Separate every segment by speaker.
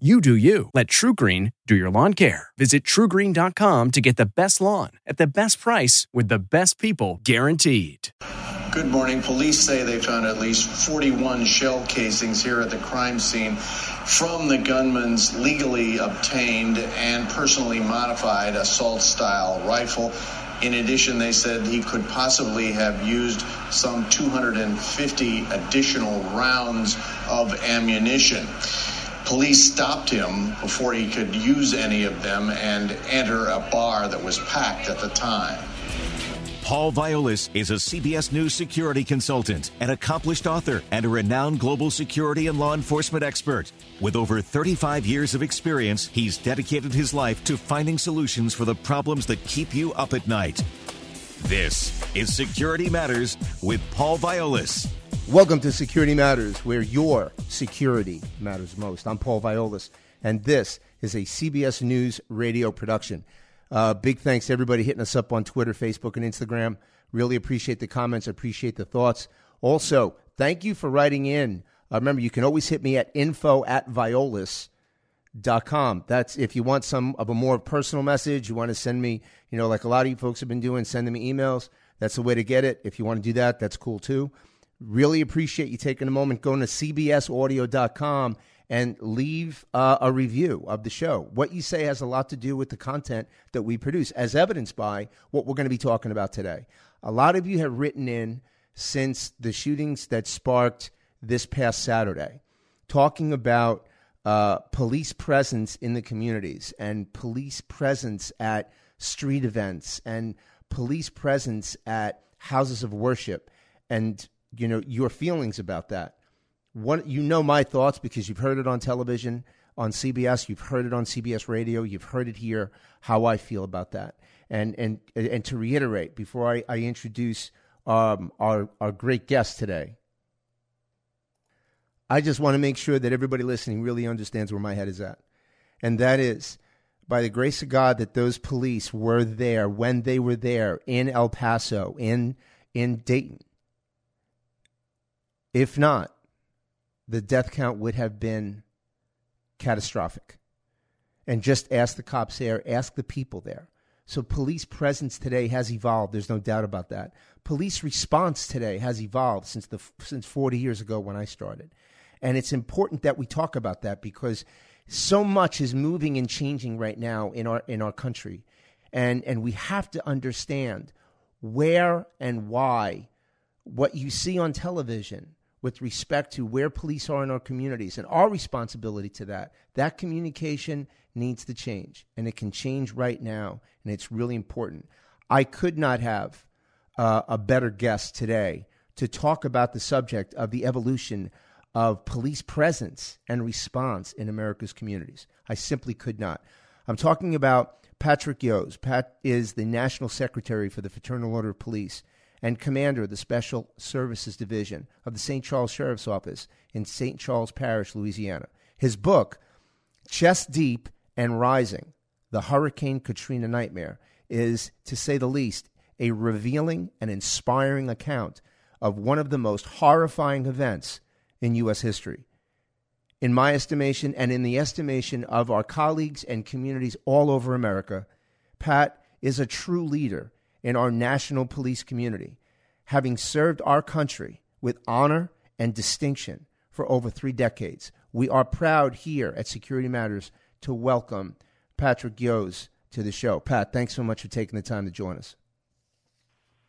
Speaker 1: You do you. Let TruGreen do your lawn care. Visit trugreen.com to get the best lawn at the best price with the best people guaranteed.
Speaker 2: Good morning. Police say they found at least 41 shell casings here at the crime scene from the gunman's legally obtained and personally modified assault style rifle. In addition, they said he could possibly have used some 250 additional rounds of ammunition. Police stopped him before he could use any of them and enter a bar that was packed at the time.
Speaker 3: Paul Viollis is a CBS News security consultant, an accomplished author, and a renowned global security and law enforcement expert. With over 35 years of experience, he's dedicated his life to finding solutions for the problems that keep you up at night. This is Security Matters with Paul Viollis.
Speaker 4: Welcome to Security Matters, where your security matters most. I'm Paul Viollis, and this is a CBS News radio production. Uh, big thanks to everybody hitting us up on Twitter, Facebook, and Instagram. Really appreciate the comments, appreciate the thoughts. Also, thank you for writing in. Uh, remember, you can always hit me at info at violas.com. That's if you want some of a more personal message, you want to send me, you know, like a lot of you folks have been doing, sending me emails. That's the way to get it. If you want to do that, that's cool too. Really appreciate you taking a moment, going to cbsaudio.com and leave uh, a review of the show. What you say has a lot to do with the content that we produce, as evidenced by what we're going to be talking about today. A lot of you have written in since the shootings that sparked this past Saturday, talking about uh, police presence in the communities and police presence at street events and police presence at houses of worship. And you know your feelings about that. What you know my thoughts because you've heard it on television, on CBS, you've heard it on CBS radio, you've heard it here. How I feel about that, and and and to reiterate before I, I introduce um, our our great guest today, I just want to make sure that everybody listening really understands where my head is at, and that is by the grace of God that those police were there when they were there in El Paso, in in Dayton, if not, the death count would have been catastrophic. And just ask the cops there, ask the people there. So police presence today has evolved. There's no doubt about that. Police response today has evolved since the since 40 years ago when I started. And it's important that we talk about that because so much is moving and changing right now in our in our country. And and we have to understand where and why what you see on television with respect to where police are in our communities and our responsibility to that. That communication needs to change, and it can change right now, and it's really important. I could not have uh, a better guest today to talk about the subject of the evolution of police presence and response in America's communities. I simply could not. I'm talking about Patrick Yoes. Pat is the National Secretary for the Fraternal Order of Police and commander of the Special Services Division of the St. Charles Sheriff's Office in St. Charles Parish, Louisiana. His book, Chest Deep and Rising The Hurricane Katrina Nightmare, is, to say the least, a revealing and inspiring account of one of the most horrifying events in U.S. history. In my estimation, and in the estimation of our colleagues and communities all over America, Pat is a true leader in our national police community, having served our country with honor and distinction for over three decades. We are proud here at Security Matters to welcome Patrick Yoes to the show. Pat, thanks so much for taking the time to join us.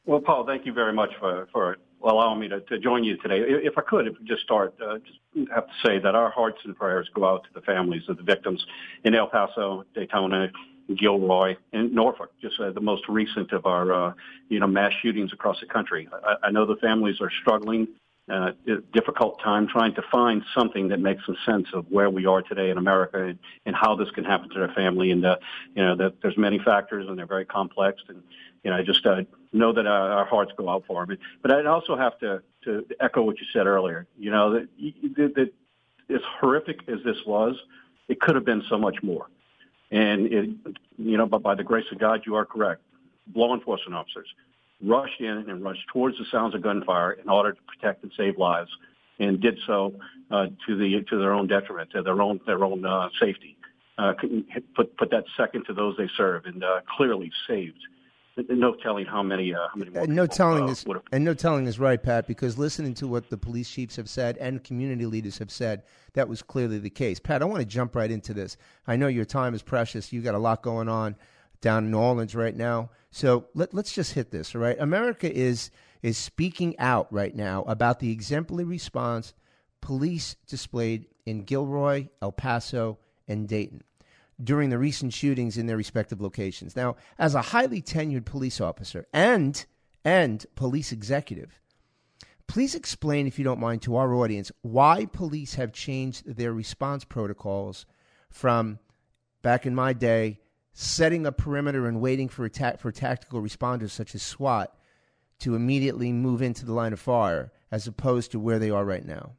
Speaker 5: Well, Paul, thank you very much for, for allowing me to, to join you today. If I could, if we just start, uh, just have to say that our hearts and prayers go out to the families of the victims in El Paso, Daytona, Gilroy, and Norfolk, just uh, the most recent of our, uh, you know, mass shootings across the country. I, I know the families are struggling, uh, difficult time trying to find something that makes some sense of where we are today in America and, and how this can happen to their family. And, uh, you know, that there's many factors and they're very complex. And, you know, I just uh, know that our, our hearts go out for them. But I'd also have to, to echo what you said earlier. You know, that, that, that as horrific as this was, it could have been so much more. And it, you know, but by the grace of God, you are correct. Law enforcement officers rushed in and rushed towards the sounds of gunfire in order to protect and save lives, and did so uh, to the to their own detriment, to their own their own uh, safety. Uh, put put that second to those they serve, and uh, clearly saved no telling how many uh, how many more.
Speaker 4: no
Speaker 5: people,
Speaker 4: telling
Speaker 5: uh,
Speaker 4: is
Speaker 5: would've-
Speaker 4: and no telling is right, Pat. Because listening to what the police chiefs have said and community leaders have said, that was clearly the case. Pat, I want to jump right into this. I know your time is precious. You got a lot going on down in New Orleans right now. So let, let's just hit this. All right, America is is speaking out right now about the exemplary response police displayed in Gilroy, El Paso, and Dayton during the recent shootings in their respective locations. Now, as a highly tenured police officer and and police executive, please explain if you don't mind to our audience why police have changed their response protocols from back in my day setting a perimeter and waiting for attack for tactical responders such as SWAT to immediately move into the line of fire as opposed to where they are right now.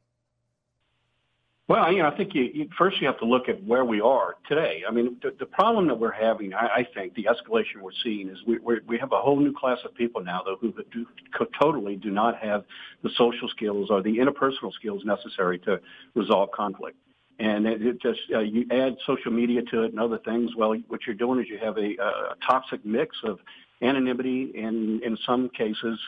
Speaker 5: Well, you know, I think you, you, first you have to look at where we are today. I mean, the, the problem that we're having, I, I think, the escalation we're seeing is we we're, we have a whole new class of people now, though, who do, totally do not have the social skills or the interpersonal skills necessary to resolve conflict. And it, it just uh, you add social media to it and other things. Well, what you're doing is you have a, a toxic mix of anonymity and, in some cases,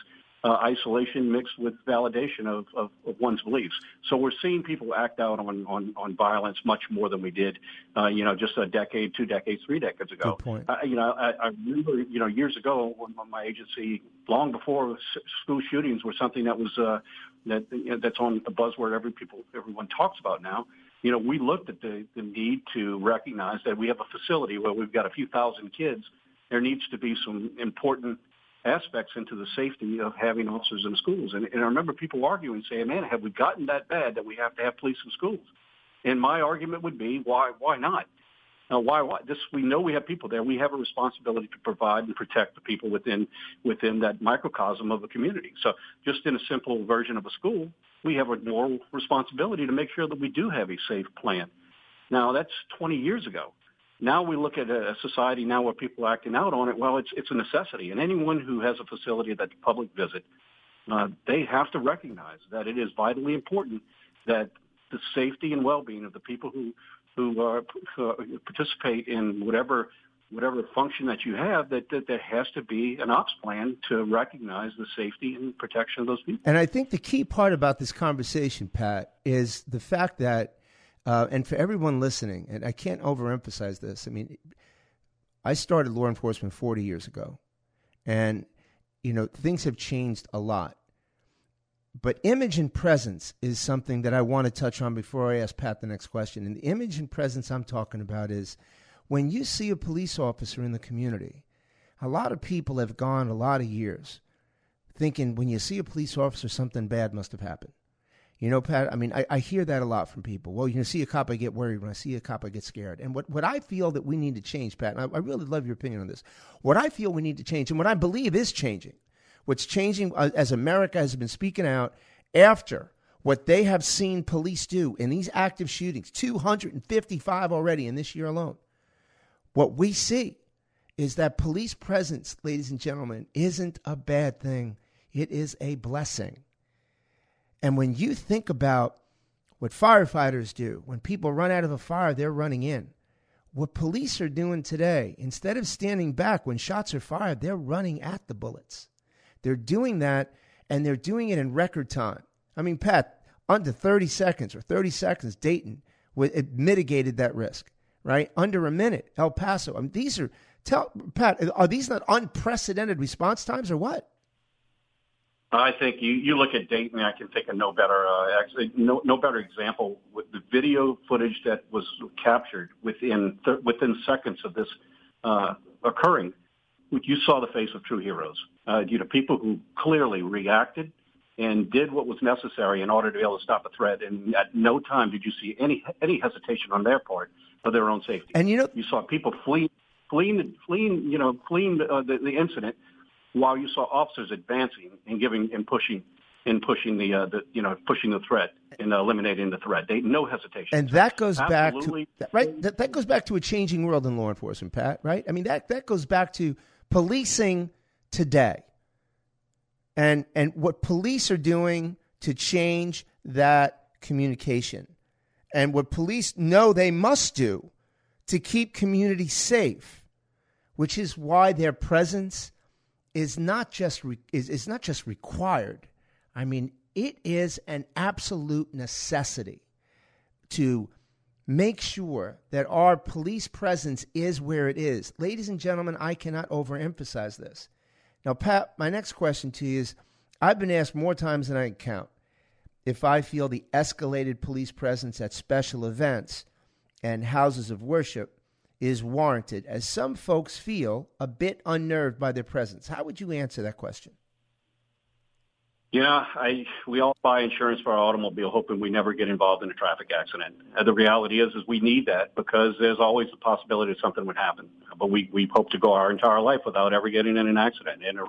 Speaker 5: isolation mixed with validation of, of, of, one's beliefs. So we're seeing people act out on, on, on violence much more than we did, uh, you know, just a decade, two decades, three decades ago.
Speaker 4: Good point.
Speaker 5: Uh, you know, I, I remember, you know, years ago when my agency, long before school shootings were something that was uh, that you know, that's on the buzzword every people everyone talks about now. You know, we looked at the, the need to recognize that we have a facility where we've got a few thousand kids. There needs to be some important aspects into the safety of having officers in schools. And, and I remember people arguing, saying, "Man, have we gotten that bad that we have to have police in schools?" And my argument would be, "Why? Why not?" Now, why? Why? This we know we have people there. We have a responsibility to provide and protect the people within within that microcosm of a community. So, just in a simple version of a school, we have a moral responsibility to make sure that we do have a safe plan. Now, that's 20 years ago. Now we look at a society now where people are acting out on it. Well, it's it's a necessity, and anyone who has a facility that the public visit, uh, they have to recognize that it is vitally important that the safety and well-being of the people who who uh, participate in whatever whatever function that you have, that, that there has to be an ops plan to recognize the safety and protection of those people.
Speaker 4: And I think the key part about this conversation, Pat, is the fact that uh, and for everyone listening, and I can't overemphasize this. I mean, I started law enforcement 40 years ago, and you know things have changed a lot. But image and presence is something that I want to touch on before I ask Pat the next question. And the image and presence I'm talking about is when you see a police officer in the community. A lot of people have gone a lot of years thinking when you see a police officer, something bad must have happened. You know, Pat, I mean, I, I hear that a lot from people. Well, you know, see a cop, I get worried. When I see a cop, I get scared. And what, what I feel that we need to change, Pat, and I, I really love your opinion on this. What I feel we need to change, and what I believe is changing, what's changing uh, as America has been speaking out after what they have seen police do in these active shootings 255 already in this year alone. What we see is that police presence, ladies and gentlemen, isn't a bad thing, it is a blessing. And when you think about what firefighters do, when people run out of a fire, they're running in. What police are doing today, instead of standing back when shots are fired, they're running at the bullets. They're doing that, and they're doing it in record time. I mean, Pat, under 30 seconds or 30 seconds, Dayton it mitigated that risk, right? Under a minute, El Paso. I mean, these are, tell Pat, are these not unprecedented response times or what?
Speaker 5: I think you, you look at Dayton. I can think of no better uh, actually no no better example with the video footage that was captured within th- within seconds of this uh, occurring, you saw the face of true heroes. Uh, you know, people who clearly reacted and did what was necessary in order to be able to stop a threat. And at no time did you see any any hesitation on their part for their own safety.
Speaker 4: And you know,
Speaker 5: you saw people fleeing, fleeing, fleeing, you know, fleeing uh, the, the incident, while you saw officers advancing and giving and pushing and pushing the, uh, the you know pushing the threat and eliminating the threat. They no hesitation.
Speaker 4: And that goes Absolutely. back to right. That, that goes back to a changing world in law enforcement, Pat. Right. I mean that that goes back to policing today, and and what police are doing to change that communication, and what police know they must do to keep communities safe, which is why their presence is not just re- is, is not just required. I mean, it is an absolute necessity to make sure that our police presence is where it is. Ladies and gentlemen, I cannot overemphasize this. Now, Pat, my next question to you is I've been asked more times than I can count if I feel the escalated police presence at special events and houses of worship is warranted, as some folks feel a bit unnerved by their presence. How would you answer that question?
Speaker 5: Know, I we all buy insurance for our automobile, hoping we never get involved in a traffic accident. And the reality is, is we need that because there's always the possibility that something would happen. But we we hope to go our entire life without ever getting in an accident. And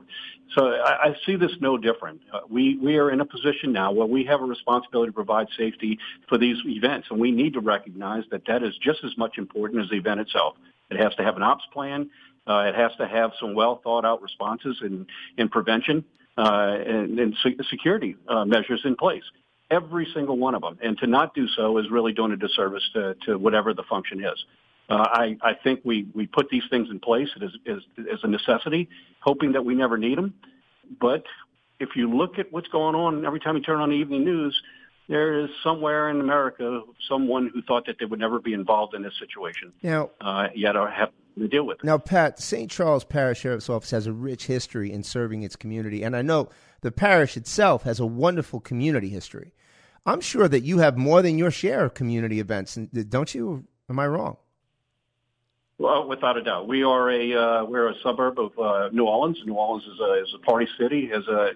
Speaker 5: so I, I see this no different. Uh, we we are in a position now where we have a responsibility to provide safety for these events, and we need to recognize that that is just as much important as the event itself. It has to have an ops plan. Uh, it has to have some well thought out responses in, in prevention uh, and, and security uh, measures in place. Every single one of them. And to not do so is really doing a disservice to, to whatever the function is. Uh, I, I think we, we put these things in place as, as, as a necessity, hoping that we never need them. But if you look at what's going on every time you turn on the evening news, there is somewhere in America someone who thought that they would never be involved in this situation.
Speaker 4: Now,
Speaker 5: uh, yet are have to deal with.
Speaker 4: Now, Pat, St. Charles Parish Sheriff's Office has a rich history in serving its community, and I know the parish itself has a wonderful community history. I'm sure that you have more than your share of community events, don't you? Am I wrong?
Speaker 5: Well, without a doubt, we are a uh, we're a suburb of uh, New Orleans. New Orleans is a is a party city, is a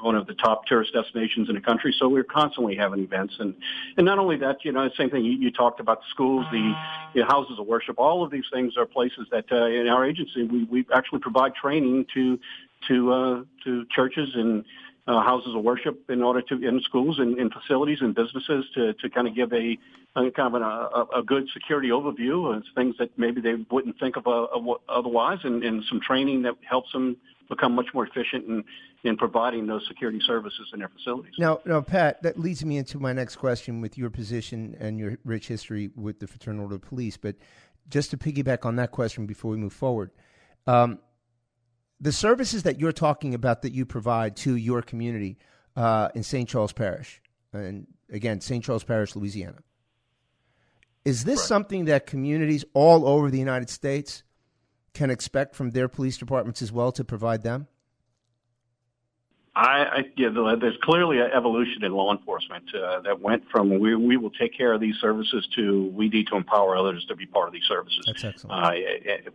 Speaker 5: one of the top tourist destinations in the country. So we're constantly having events, and and not only that, you know, the same thing you, you talked about the schools, the you know, houses of worship. All of these things are places that uh, in our agency we we actually provide training to to uh, to churches and uh, houses of worship in order to in schools and in facilities and businesses to to kind of give a, a kind of an, a, a good security overview of things that maybe they wouldn't think of, uh, otherwise, and, and some training that helps them become much more efficient in, in providing those security services in their facilities.
Speaker 4: Now, now, Pat, that leads me into my next question with your position and your rich history with the Fraternal Order of Police. But just to piggyback on that question before we move forward, um, the services that you're talking about that you provide to your community uh, in St. Charles Parish, and again, St. Charles Parish, Louisiana, is this right. something that communities all over the United States can expect from their police departments as well to provide them?
Speaker 5: I, I yeah, there's clearly an evolution in law enforcement uh, that went from we, we will take care of these services to we need to empower others to be part of these services.
Speaker 4: That's excellent. Uh,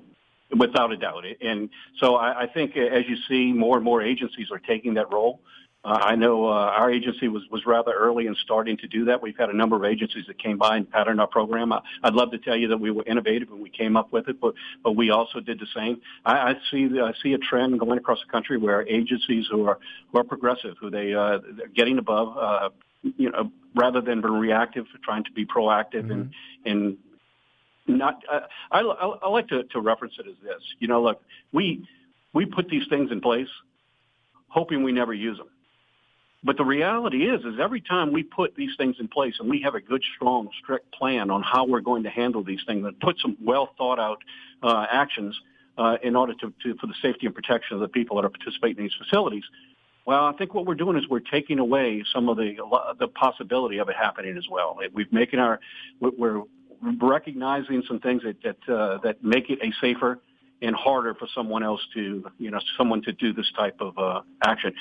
Speaker 5: without a doubt. And so I, I think as you see more and more agencies are taking that role. Uh, I know uh, our agency was, was rather early in starting to do that. We've had a number of agencies that came by and patterned our program. I, I'd love to tell you that we were innovative and we came up with it, but, but we also did the same. I, I see I see a trend going across the country where agencies who are who are progressive, who they uh, they're getting above, uh, you know, rather than being reactive, trying to be proactive mm-hmm. and and not uh, I, I, I like to, to reference it as this. You know, look, we we put these things in place, hoping we never use them. But the reality is, is every time we put these things in place and we have a good, strong, strict plan on how we're going to handle these things and put some well thought out uh, actions uh, in order to, to, for the safety and protection of the people that are participating in these facilities, well, I think what we're doing is we're taking away some of the the possibility of it happening as well. We've making our we're recognizing some things that that uh, that make it a safer and harder for someone else to you know someone to do this type of uh, action.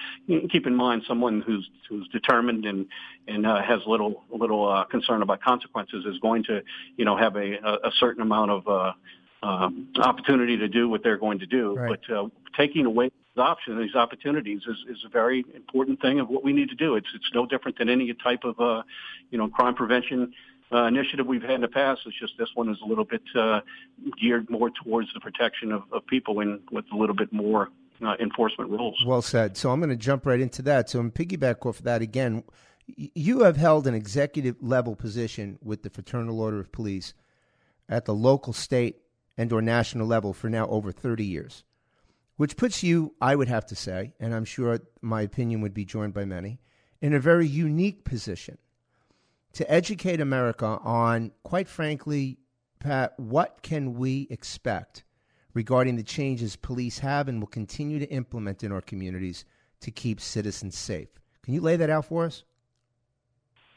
Speaker 5: Keep in mind someone who's who's determined and and uh, has little little uh, concern about consequences is going to you know have a a certain amount of uh, um, opportunity to do what they're going to do.
Speaker 4: Right.
Speaker 5: But uh, taking away these options, these opportunities, is, is a very important thing of what we need to do. It's it's no different than any type of uh, you know crime prevention uh, initiative we've had in the past. It's just this one is a little bit uh, geared more towards the protection of, of people and with a little bit more uh, enforcement rules.
Speaker 4: Well said. So I'm going to jump right into that. So I'm piggyback off of that again. You have held an executive level position with the Fraternal Order of Police at the local, state, and or national level for now over 30 years, which puts you, I would have to say, and I'm sure my opinion would be joined by many, in a very unique position to educate America on, quite frankly, Pat, what can we expect regarding the changes police have and will continue to implement in our communities to keep citizens safe. Can you lay that out for us?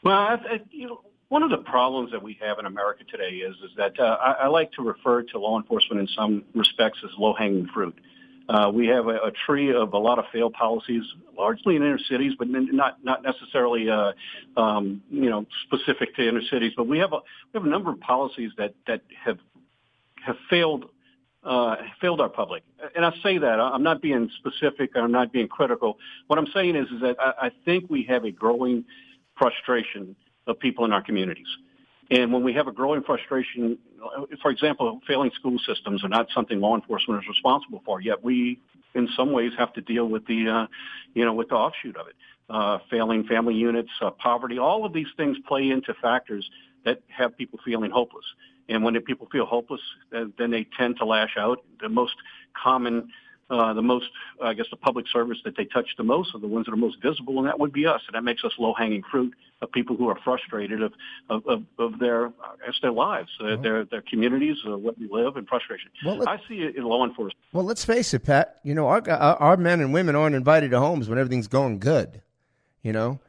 Speaker 5: Well, I, I, you know, one of the problems that we have in America today is is that uh, I, I like to refer to law enforcement in some respects as low hanging fruit. Uh, we have a, a tree of a lot of failed policies, largely in inner cities, but not not necessarily uh, um, you know specific to inner cities. But we have a we have a number of policies that that have have failed uh, failed our public. And I say that I'm not being specific. I'm not being critical. What I'm saying is, is that I, I think we have a growing frustration of people in our communities. And when we have a growing frustration, for example, failing school systems are not something law enforcement is responsible for. Yet we, in some ways, have to deal with the, uh, you know, with the offshoot of it. Uh, failing family units, uh, poverty, all of these things play into factors that have people feeling hopeless. And when people feel hopeless, then they tend to lash out. The most common uh, the most, I guess, the public service that they touch the most are the ones that are most visible, and that would be us. And that makes us low-hanging fruit of people who are frustrated of of, of, of their, guess, their lives, uh, their their communities, uh, what we live, and frustration. Well, I see it in law enforcement.
Speaker 4: Well, let's face it, Pat. You know, our our men and women aren't invited to homes when everything's going good. You know.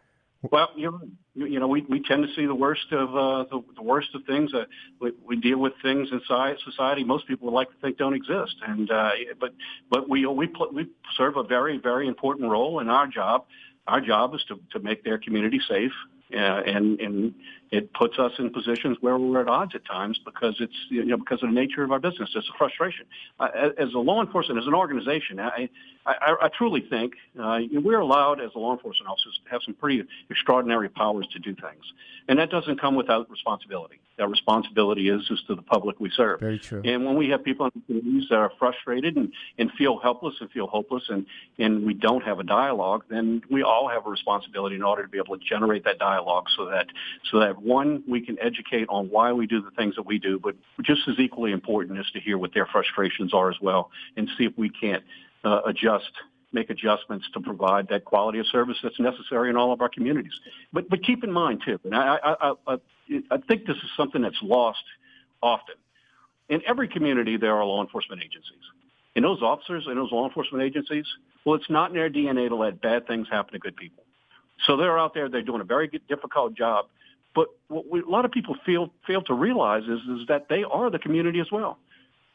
Speaker 5: Well, you you know, we, we tend to see the worst of uh, the, the worst of things. Uh, we, we deal with things inside society most people would like to think don't exist, and uh, but but we we pl- we serve a very very important role in our job. Our job is to to make their community safe, uh, and and it puts us in positions where we're at odds at times because it's you know because of the nature of our business. It's a frustration. Uh, as a law enforcement, as an organization, I I, I truly think uh, we're allowed as a law enforcement officers to have some pretty extraordinary powers to do things, and that doesn't come without responsibility. That responsibility is is to the public we serve.
Speaker 4: Very true.
Speaker 5: And when we have people in the communities that are frustrated and, and feel helpless and feel hopeless, and and we don't have a dialogue, then we all have a responsibility in order to be able to generate that dialogue so that so that one, we can educate on why we do the things that we do, but just as equally important is to hear what their frustrations are as well and see if we can't uh, adjust make adjustments to provide that quality of service that's necessary in all of our communities. But but keep in mind too, and I I, I, I think this is something that's lost often. In every community, there are law enforcement agencies. And those officers and those law enforcement agencies, well, it's not in their DNA to let bad things happen to good people. So they're out there, they're doing a very difficult job but what we, a lot of people feel fail to realize is is that they are the community as well.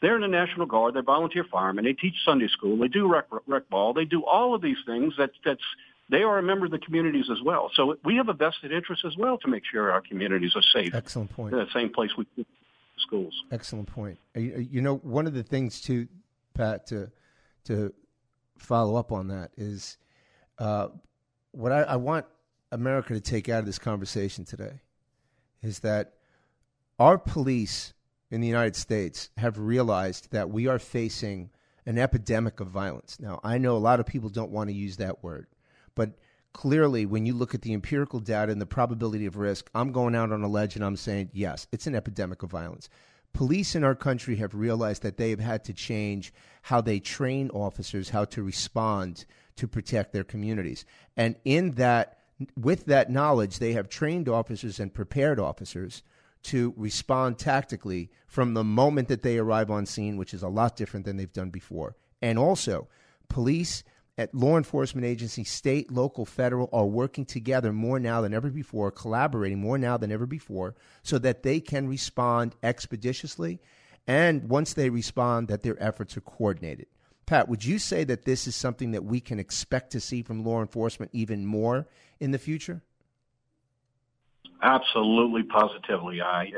Speaker 5: They're in the National Guard. They're volunteer firemen. They teach Sunday school. They do rec, rec ball. They do all of these things. That that's they are a member of the communities as well. So we have a vested interest as well to make sure our communities are safe.
Speaker 4: Excellent point.
Speaker 5: In the same place we schools.
Speaker 4: Excellent point. You know, one of the things too, Pat, to to follow up on that is uh, what I, I want America to take out of this conversation today is that our police in the United States have realized that we are facing an epidemic of violence. Now, I know a lot of people don't want to use that word, but clearly, when you look at the empirical data and the probability of risk, I'm going out on a ledge and I'm saying, yes, it's an epidemic of violence. Police in our country have realized that they have had to change how they train officers, how to respond to protect their communities. And in that with that knowledge, they have trained officers and prepared officers to respond tactically from the moment that they arrive on scene, which is a lot different than they've done before. And also, police at law enforcement agencies, state, local, federal, are working together more now than ever before, collaborating more now than ever before, so that they can respond expeditiously. And once they respond, that their efforts are coordinated. Pat, would you say that this is something that we can expect to see from law enforcement even more in the future?
Speaker 5: Absolutely, positively. I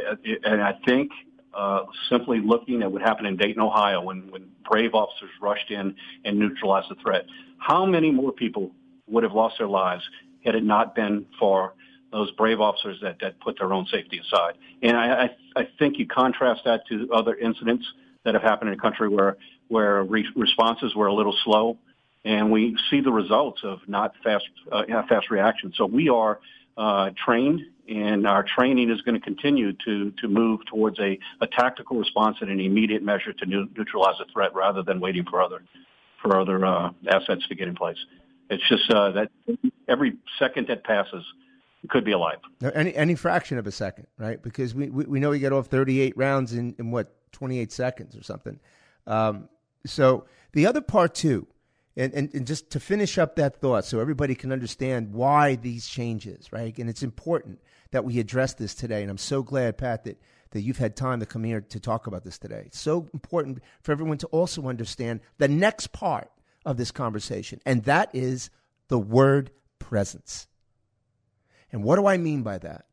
Speaker 5: and I think uh, simply looking at what happened in Dayton, Ohio, when, when brave officers rushed in and neutralized the threat. How many more people would have lost their lives had it not been for those brave officers that, that put their own safety aside? And I, I, I think you contrast that to other incidents that have happened in a country where where re- responses were a little slow, and we see the results of not fast uh, fast reaction. So we are uh, trained, and our training is going to continue to to move towards a, a tactical response and an immediate measure to neutralize a threat, rather than waiting for other for other uh, assets to get in place. It's just uh, that every second that passes could be a life.
Speaker 4: Any any fraction of a second, right? Because we, we, we know we get off 38 rounds in, in what 28 seconds or something. Um, so the other part too and, and, and just to finish up that thought so everybody can understand why these changes, right? And it's important that we address this today. And I'm so glad, Pat, that, that you've had time to come here to talk about this today. It's so important for everyone to also understand the next part of this conversation, and that is the word presence. And what do I mean by that?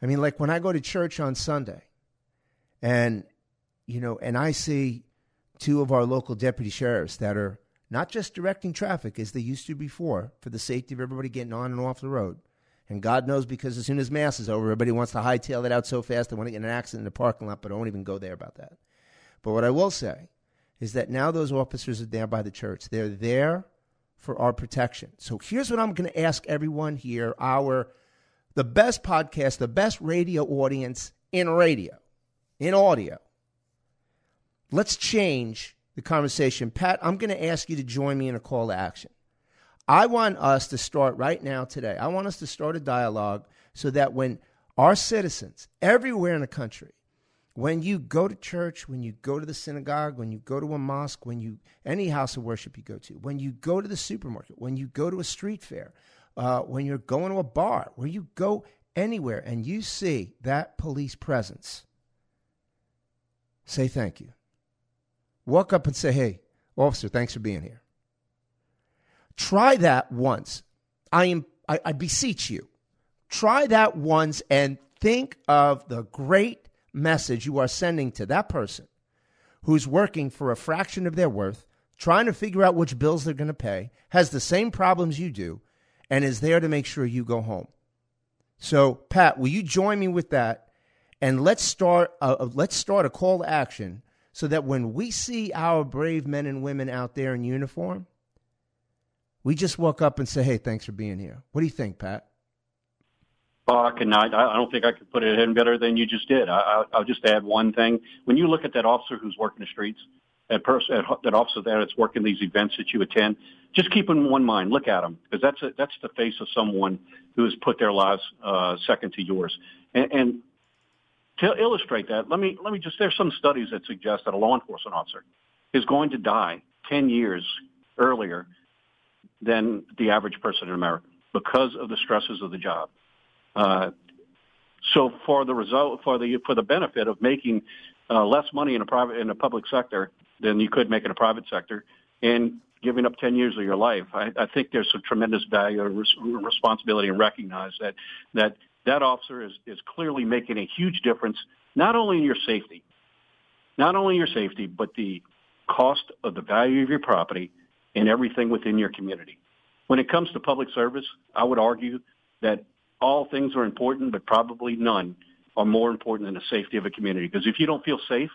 Speaker 4: I mean, like when I go to church on Sunday and, you know, and I see two of our local deputy sheriffs that are not just directing traffic as they used to before for the safety of everybody getting on and off the road. And God knows because as soon as Mass is over, everybody wants to hightail it out so fast they want to get in an accident in the parking lot, but I won't even go there about that. But what I will say is that now those officers are there by the church. They're there for our protection. So here's what I'm going to ask everyone here, our the best podcast, the best radio audience in radio, in audio. Let's change the conversation. Pat, I'm going to ask you to join me in a call to action. I want us to start right now today. I want us to start a dialogue so that when our citizens everywhere in the country, when you go to church, when you go to the synagogue, when you go to a mosque, when you any house of worship you go to, when you go to the supermarket, when you go to a street fair, uh, when you're going to a bar, where you go anywhere and you see that police presence, say thank you. Walk up and say, hey, officer, thanks for being here. Try that once. I am I, I beseech you. Try that once and think of the great message you are sending to that person who's working for a fraction of their worth, trying to figure out which bills they're going to pay, has the same problems you do, and is there to make sure you go home. So, Pat, will you join me with that? And let's start. A, let's start a call to action so that when we see our brave men and women out there in uniform, we just walk up and say, "Hey, thanks for being here." What do you think, Pat?
Speaker 5: Oh, I cannot. I don't think I could put it in better than you just did. I, will just add one thing. When you look at that officer who's working the streets, that person, that officer there that's working these events that you attend, just keep in one mind. Look at them because that's a, that's the face of someone who has put their lives uh, second to yours. And, and to illustrate that, let me let me just there's some studies that suggest that a law enforcement officer is going to die 10 years earlier than the average person in America because of the stresses of the job. Uh, so for the result, for the for the benefit of making uh, less money in a private in a public sector than you could make in a private sector, and giving up 10 years of your life, I, I think there's some tremendous value and res- responsibility and recognize that that that officer is, is clearly making a huge difference, not only in your safety, not only your safety, but the cost of the value of your property and everything within your community. When it comes to public service, I would argue that all things are important, but probably none are more important than the safety of a community. Because if you don't feel safe,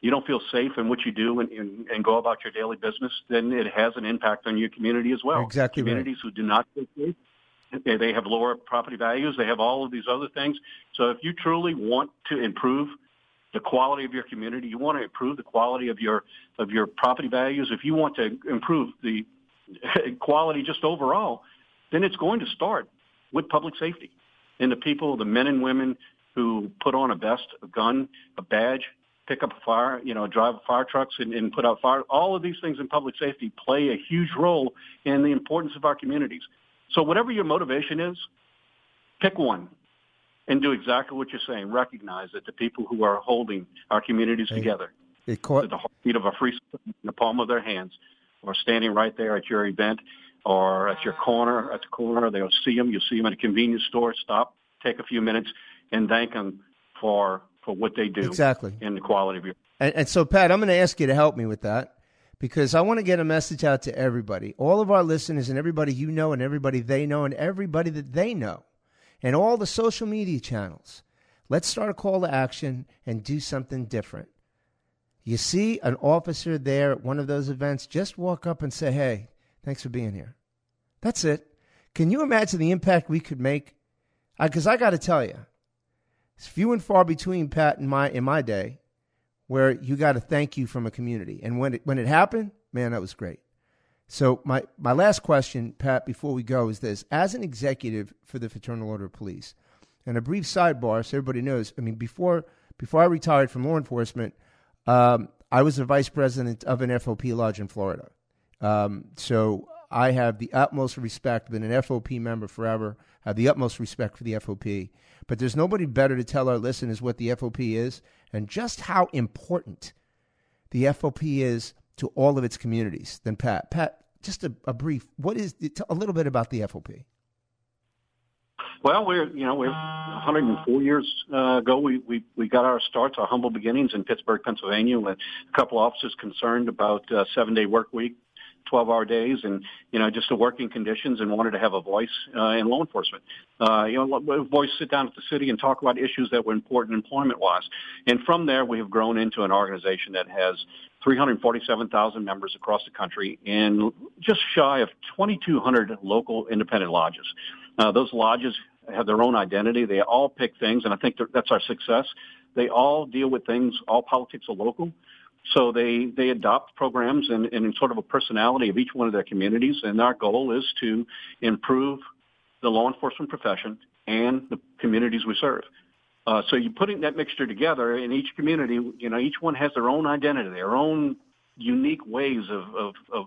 Speaker 5: you don't feel safe in what you do and, and, and, go about your daily business, then it has an impact on your community as well.
Speaker 4: Exactly.
Speaker 5: Communities
Speaker 4: right.
Speaker 5: who do not feel safe they have lower property values. They have all of these other things. So if you truly want to improve the quality of your community, you want to improve the quality of your of your property values. If you want to improve the quality just overall, then it's going to start with public safety and the people, the men and women who put on a vest, a gun, a badge, pick up a fire, you know, drive fire trucks and, and put out fire. All of these things in public safety play a huge role in the importance of our communities. So whatever your motivation is, pick one and do exactly what you're saying. Recognize that the people who are holding our communities together,
Speaker 4: it caught-
Speaker 5: the heartbeat of a free in the palm of their hands, or standing right there at your event or at your corner, at the corner, they'll see them. You'll see them at a convenience store. Stop, take a few minutes, and thank them for for what they do
Speaker 4: exactly
Speaker 5: in the quality of your.
Speaker 4: And, and so, Pat, I'm going to ask you to help me with that because I want to get a message out to everybody, all of our listeners, and everybody you know, and everybody they know, and everybody that they know, and all the social media channels. Let's start a call to action and do something different. You see an officer there at one of those events, just walk up and say, Hey, thanks for being here. That's it. Can you imagine the impact we could make? Because I, I got to tell you, it's few and far between, Pat, in my, in my day, where you got to thank you from a community. And when it, when it happened, man, that was great. So my, my last question, Pat, before we go, is this: As an executive for the Fraternal Order of Police, and a brief sidebar, so everybody knows. I mean, before before I retired from law enforcement, um, I was the vice president of an FOP lodge in Florida. Um, so I have the utmost respect. Been an FOP member forever. Have the utmost respect for the FOP. But there's nobody better to tell our listeners what the FOP is and just how important the FOP is to all of its communities than Pat. Pat, just a, a brief. What is a little bit about the FOP?
Speaker 5: Well, we're you know we're 104 years uh, ago we, we we got our starts, our humble beginnings in Pittsburgh, Pennsylvania, with a couple officers concerned about uh, seven day work week, 12 hour days and, you know, just the working conditions and wanted to have a voice uh, in law enforcement. Uh, you know, a voice sit down at the city and talk about issues that were important employment wise. And from there, we have grown into an organization that has 347,000 members across the country and just shy of 2,200 local independent lodges. Uh, those lodges have their own identity. They all pick things, and I think that's our success. They all deal with things. All politics are local. So they, they adopt programs and, and sort of a personality of each one of their communities. And our goal is to improve the law enforcement profession and the communities we serve. Uh, so you're putting that mixture together in each community, you know, each one has their own identity, their own unique ways of, of, of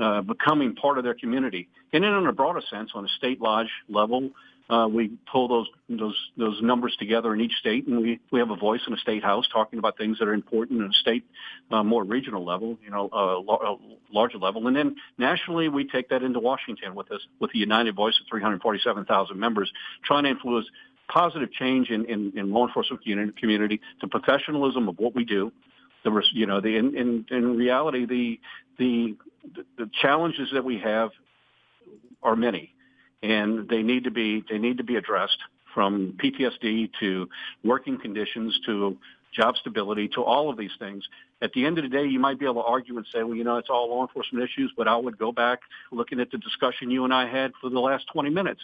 Speaker 5: uh, becoming part of their community. And then in a broader sense, on a state lodge level, uh, we pull those those those numbers together in each state, and we we have a voice in a state house talking about things that are important in a state, uh, more regional level, you know, uh, a larger level, and then nationally we take that into Washington with us with the United Voice of 347,000 members, trying to influence positive change in, in, in law enforcement community, the professionalism of what we do, the you know the in in, in reality the the the challenges that we have are many and they need to be they need to be addressed from PTSD to working conditions to job stability to all of these things. At the end of the day, you might be able to argue and say, well, you know, it's all law enforcement issues, but I would go back looking at the discussion you and I had for the last 20 minutes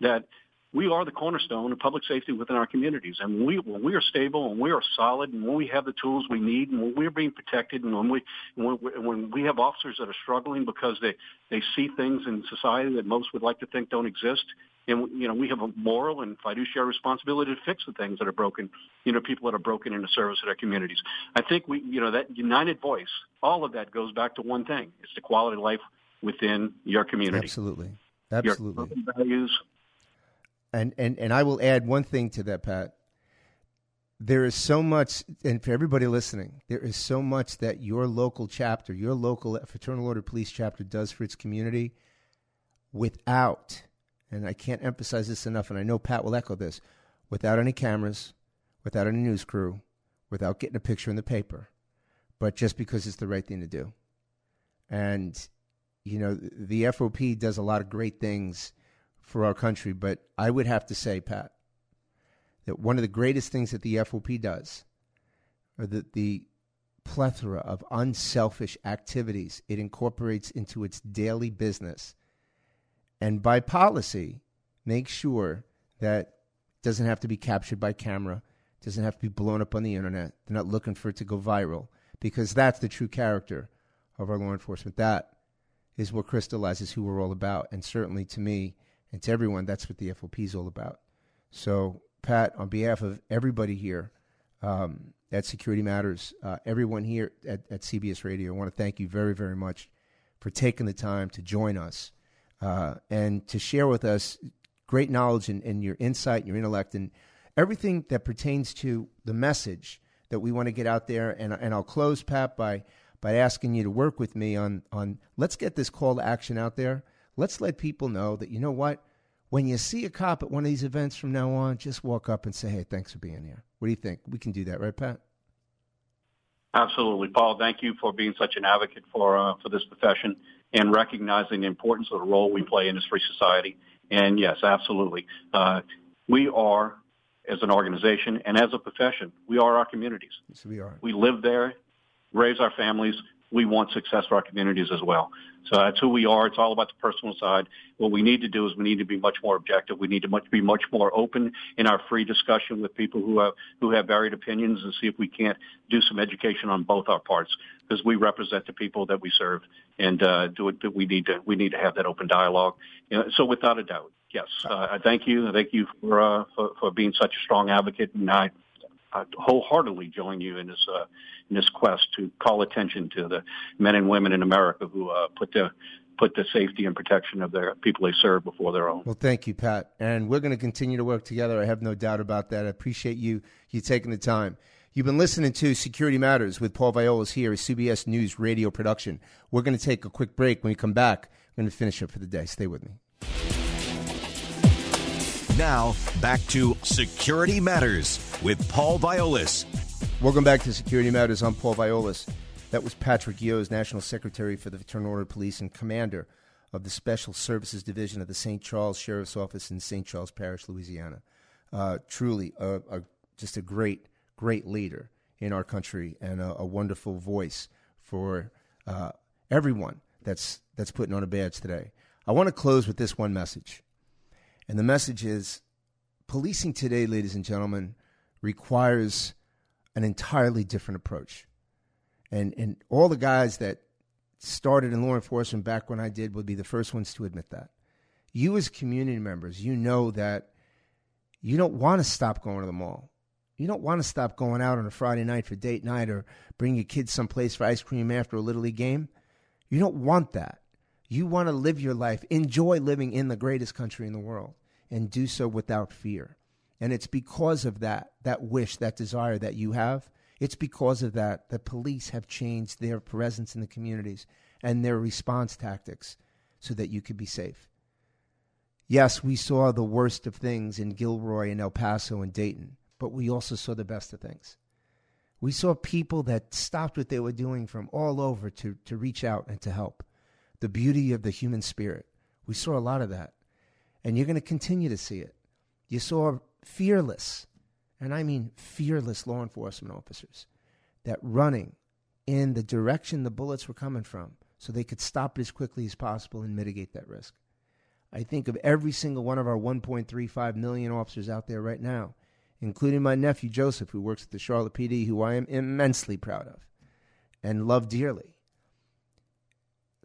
Speaker 5: that we are the cornerstone of public safety within our communities. And when we, when we are stable and we are solid and when we have the tools we need and when we're being protected and when we, when, when we have officers that are struggling because they, they see things in society that most would like to think don't exist, and you know we have a moral and fiduciary responsibility to fix the things that are broken you know people that are broken in the service of their communities. I think we you know that united voice all of that goes back to one thing it's the quality of life within your community.
Speaker 4: Absolutely. Absolutely.
Speaker 5: your values
Speaker 4: and, and, and I will add one thing to that, Pat. There is so much, and for everybody listening, there is so much that your local chapter, your local Fraternal Order Police chapter does for its community without, and I can't emphasize this enough, and I know Pat will echo this, without any cameras, without any news crew, without getting a picture in the paper, but just because it's the right thing to do. And, you know, the FOP does a lot of great things for our country. But I would have to say, Pat, that one of the greatest things that the FOP does are that the plethora of unselfish activities it incorporates into its daily business. And by policy, make sure that doesn't have to be captured by camera, doesn't have to be blown up on the internet. They're not looking for it to go viral because that's the true character of our law enforcement. That is what crystallizes who we're all about. And certainly to me, and to everyone, that's what the FOP is all about. So, Pat, on behalf of everybody here um, at Security Matters, uh, everyone here at, at, CBS Radio, I want to thank you very, very much for taking the time to join us uh, and to share with us great knowledge and, and your insight and your intellect and everything that pertains to the message that we want to get out there. And, and I'll close, Pat, by by asking you to work with me on on let's get this call to action out there let's let people know that, you know what? when you see a cop at one of these events from now on, just walk up and say, "Hey, thanks for being here." What do you think? We can do that, right, Pat?
Speaker 5: Absolutely, Paul. Thank you for being such an advocate for uh, for this profession and recognizing the importance of the role we play in this free society. And yes, absolutely, uh, we are as an organization and as a profession, we are our communities.
Speaker 4: Yes, we are.
Speaker 5: We live there, raise our families. We want success for our communities as well. So that's who we are. It's all about the personal side. What we need to do is we need to be much more objective. We need to much, be much more open in our free discussion with people who have who have varied opinions and see if we can't do some education on both our parts because we represent the people that we serve and uh, do it. We need to we need to have that open dialogue. You know, so without a doubt, yes, uh, I thank you. I thank you for, uh, for for being such a strong advocate, and I I wholeheartedly join you in this uh, in this quest to call attention to the men and women in America who uh, put the put the safety and protection of their people they serve before their own.
Speaker 4: Well, thank you, Pat, and we're going to continue to work together. I have no doubt about that. I appreciate you you taking the time. You've been listening to Security Matters with Paul Viollis here, a CBS News radio production. We're going to take a quick break. When we come back, we're going to finish up for the day. Stay with me.
Speaker 3: Now, back to Security Matters with Paul Viollis.
Speaker 4: Welcome back to Security Matters. I'm Paul Viollis. That was Patrick Yoes, National Secretary for the Fraternal Order of Police and Commander of the Special Services Division of the St. Charles Sheriff's Office in St. Charles Parish, Louisiana. Uh, truly, a, a, just a great, great leader in our country and a, a wonderful voice for uh, everyone that's that's putting on a badge today. I want to close with this one message. And the message is policing today, ladies and gentlemen, requires an entirely different approach. And, and all the guys that started in law enforcement back when I did would be the first ones to admit that. You, as community members, you know that you don't want to stop going to the mall. You don't want to stop going out on a Friday night for date night or bring your kids someplace for ice cream after a Little League game. You don't want that. You want to live your life, enjoy living in the greatest country in the world and do so without fear. And it's because of that, that wish, that desire that you have, it's because of that that police have changed their presence in the communities and their response tactics so that you could be safe. Yes, we saw the worst of things in Gilroy and El Paso and Dayton, but we also saw the best of things. We saw people that stopped what they were doing from all over to, to reach out and to help. The beauty of the human spirit. We saw a lot of that and you're going to continue to see it. You saw fearless, and I mean fearless law enforcement officers that running in the direction the bullets were coming from so they could stop it as quickly as possible and mitigate that risk. I think of every single one of our 1.35 million officers out there right now, including my nephew Joseph, who works at the Charlotte PD, who I am immensely proud of and love dearly.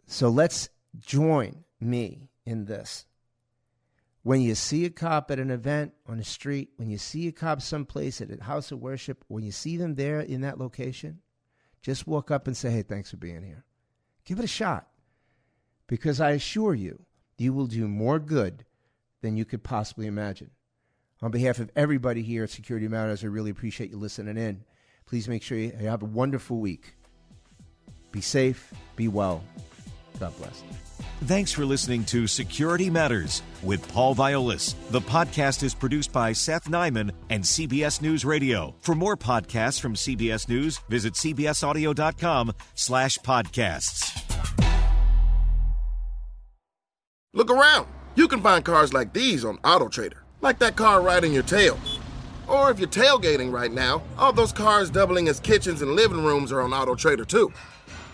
Speaker 4: So let's join me in this when you see a cop at an event on the street, when you see a cop someplace at a house of worship, when you see them there in that location, just walk up and say, hey, thanks for being here. Give it a shot. Because I assure you, you will do more good than you could possibly imagine. On behalf of everybody here at Security Matters, I really appreciate you listening in. Please make sure you have a wonderful week. Be safe, be well. God bless.
Speaker 3: Thanks for listening to Security Matters with Paul Viollis. The podcast is produced by Seth Nyman and CBS News Radio. For more podcasts from CBS News, visit cbsaudio.com slash podcasts.
Speaker 6: Look around. You can find cars like these on AutoTrader, like that car riding your tail. Or if you're tailgating right now, all those cars doubling as kitchens and living rooms are on AutoTrader too.